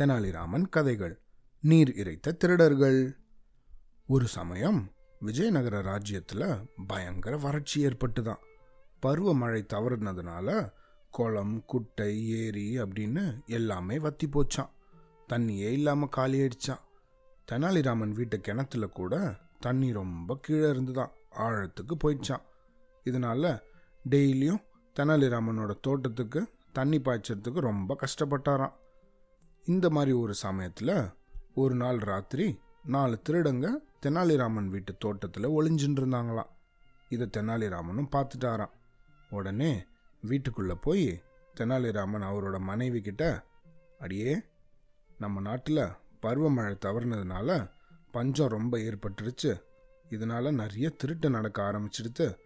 தெனாலிராமன் கதைகள். நீர் இறைத்த திருடர்கள். ஒரு சமயம் விஜயநகர ராஜ்யத்தில் பயங்கர வறட்சி ஏற்பட்டுதான். பருவமழை தவறுனதுனால குளம் குட்டை ஏரி அப்படின்னு எல்லாமே வத்தி போச்சான் தண்ணியே இல்லாமல் காலியாயிடுச்சான் தெனாலிராமன் வீட்டு கிணத்துல கூட தண்ணி ரொம்ப கீழே இருந்துதான் ஆழத்துக்கு போயிடுச்சான் இதனால டெய்லியும் தெனாலிராமனோட தோட்டத்துக்கு தண்ணி பாய்ச்சறதுக்கு ரொம்ப கஷ்டப்பட்டாராம். இந்த மாதிரி ஒரு சமயத்தில் ஒரு நாள் ராத்திரி நாலு திருடங்க தெனாலிராமன் வீட்டு தோட்டத்தில் ஒளிஞ்சுட்டு இருந்தாங்களாம் இதை தெனாலிராமனும் பார்த்துட்டாராம் உடனே வீட்டுக்குள்ளே போய் தெனாலிராமன் அவரோட மனைவி கிட்ட அடியே நம்ம நாட்டில் பருவமழை தவறுனதுனால பஞ்சம் ரொம்ப ஏற்பட்டுருச்சு. இதனால் நிறைய திருட்டு நடக்க ஆரம்பிச்சிடுத்து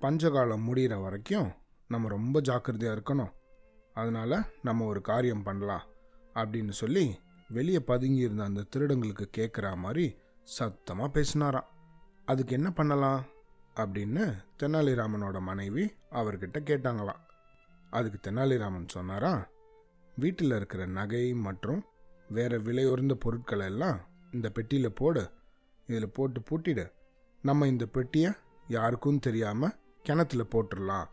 பஞ்சகாலம் முடிகிற வரைக்கும் நம்ம ரொம்ப ஜாக்கிரதையாக இருக்கணும். அதனால் நம்ம ஒரு காரியம் பண்ணலாம். அப்படின்னு சொல்லி வெளியே பதுங்கி இருந்த அந்த திருடங்களுக்கு கேட்குற மாதிரி சத்தமாக பேசினாராம். அதுக்கு என்ன பண்ணலாம்? அப்படின்னு தெனாலிராமனோட மனைவி அவர்கிட்ட கேட்டாங்களாம். அதுக்கு தெனாலிராமன் சொன்னாரா வீட்டில் இருக்கிற நகை மற்றும் வேறு விலையுறந்த பொருட்களை எல்லாம் இந்த பெட்டியில் போடு. இதில் போட்டு பூட்டிடு. நம்ம இந்த பெட்டியை யாருக்கும் தெரியாமல் கிணத்துல போட்டுடலாம்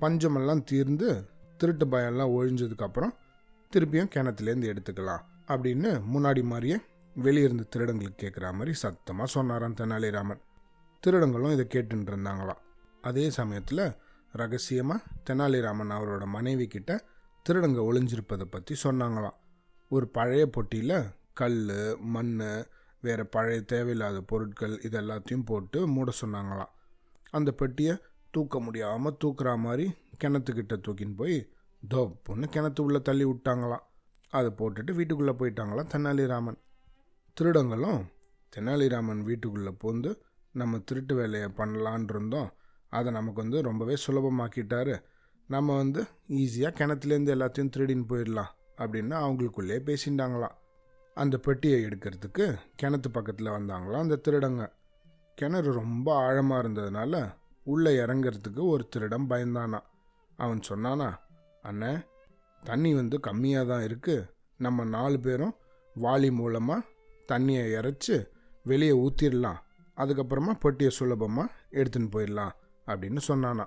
பஞ்சமெல்லாம் தீர்ந்து திருட்டு பயம்லாம் ஒழிஞ்சதுக்கப்புறம் திருப்பியும் கிணத்துலேருந்து எடுத்துக்கலாம் அப்படின்னு முன்னாடி மாதிரியே வெளியிருந்து திருடங்களுக்கு கேட்குற மாதிரி சத்தமாக சொன்னாராம் தெனாலிராமன். திருடங்களும் இதை கேட்டுட்டு இருந்தாங்களாம். அதே சமயத்தில் ரகசியமாக தெனாலிராமன் அவரோட மனைவி கிட்ட திருடங்க ஒளிஞ்சிருப்பதை பற்றி சொன்னாங்களாம். ஒரு பழைய பொட்டியில் கல் மண் வேறு பழைய தேவையில்லாத பொருட்கள் இது எல்லாத்தையும் போட்டு மூட சொன்னாங்களாம். அந்த பெட்டியை தூக்க முடியாமல் தூக்குற மாதிரி கிணத்துக்கிட்ட தூக்கின்னு போய் தொப்புன்னு கிணத்து உள்ளே தள்ளி விட்டாங்களாம். அதை போட்டுட்டு வீட்டுக்குள்ளே போயிட்டாங்களாம் தெனாலிராமன் திருடங்களும் தெனாலிராமன் வீட்டுக்குள்ளே பூந்து நம்ம திருட்டு வேலையை பண்ணலான் இருந்தோம். அதை நமக்கு வந்து ரொம்பவே சுலபமாக்கிட்டாரு. நம்ம வந்து ஈஸியாக கிணத்துலேருந்து எல்லாத்தையும் திருடின்னு போயிடலாம் அப்படின்னு அவங்களுக்குள்ளேயே பேசிட்டாங்களாம் அந்த பெட்டியை எடுக்கிறதுக்கு கிணத்து பக்கத்தில் வந்தாங்களாம் அந்த திருடங்க. கிணறு ரொம்ப ஆழமாக இருந்ததுனால உள்ளே இறங்கிறதுக்கு ஒரு திருடன் பயந்தானா அவன் சொன்னானா அண்ணே தண்ணி வந்து கம்மியாக தான் இருக்குது நம்ம நாலு பேரும் வாளி மூலமாக தண்ணியை இறைச்சி வெளியே ஊற்றிடலாம் அதுக்கப்புறமா பெட்டியை சுலபமாக எடுத்துன்னு போயிடலாம் அப்படின்னு சொன்னானா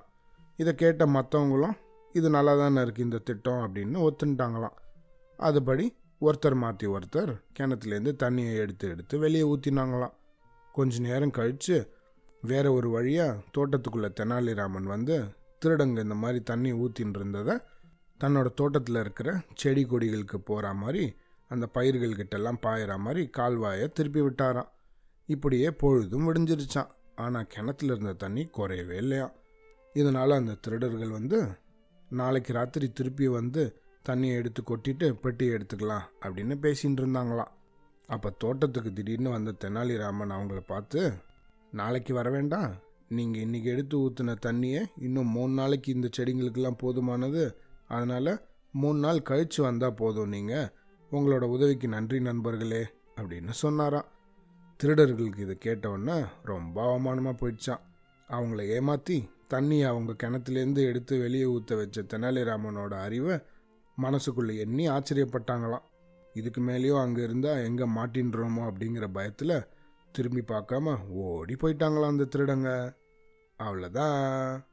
இதை கேட்ட மற்றவங்களும் இது நல்லா தானே இருக்குது இந்த திட்டம் அப்படின்னு ஒத்துன்ட்டாங்களாம். அதுபடி ஒருத்தர் மாற்றி ஒருத்தர் கிணத்துலேருந்து தண்ணியை எடுத்து எடுத்து வெளியே ஊற்றினாங்களாம் கொஞ்ச நேரம் கழித்து வேற ஒரு வழியாக தோட்டத்துக்குள்ளே தெனாலிராமன் வந்து திருடங்க இந்த மாதிரி தண்ணி ஊற்றின்னு இருந்ததை தன்னோட தோட்டத்தில் இருக்கிற செடி கொடிகளுக்கு போகிற மாதிரி அந்த பயிர்கள்கிட்டெல்லாம் பாயிற மாதிரி கால்வாயை திருப்பி விட்டாராம். இப்படியே பொழுதும் விடிஞ்சிருச்சான் ஆனால் கிணத்துல இருந்த தண்ணி குறையவே இல்லையா இதனால் அந்த திருடர்கள் வந்து நாளைக்கு ராத்திரி திருப்பி வந்து தண்ணியை எடுத்து கொட்டிட்டு பெட்டியை எடுத்துக்கலாம் அப்படின்னு பேசிகிட்டு இருந்தாங்களாம். அப்போ தோட்டத்துக்கு திடீர்னு வந்த தெனாலிராமன் அவங்கள பார்த்து நாளைக்கு வர வேண்டாம். நீங்கள் இன்றைக்கி எடுத்து ஊற்றின தண்ணியை இன்னும் மூணு நாளைக்கு இந்த செடிங்களுக்கெல்லாம் போதுமானது அதனால் மூணு நாள் கழித்து வந்தால் போதும் நீங்கள் உங்களோட உதவிக்கு நன்றி நண்பர்களே அப்படின்னு சொன்னாராம். திருடர்களுக்கு இதை கேட்டவுடனே ரொம்ப அவமானமாக போயிடுச்சான் அவங்கள ஏமாற்றி தண்ணியை அவங்க கிணத்துலேருந்து எடுத்து வெளியே ஊற்ற வச்ச தெனாலிராமனோட அறிவை மனசுக்குள்ளே எண்ணி ஆச்சரியப்பட்டாங்களாம். இதுக்கு மேலேயோ அங்கே இருந்தால் எங்கே மாட்டின்றோமோ அப்படிங்கிற பயத்தில் திரும்பி பார்க்காம ஓடி போயிட்டாங்களாம் அந்த திருடங்க. அவ்வளோதான்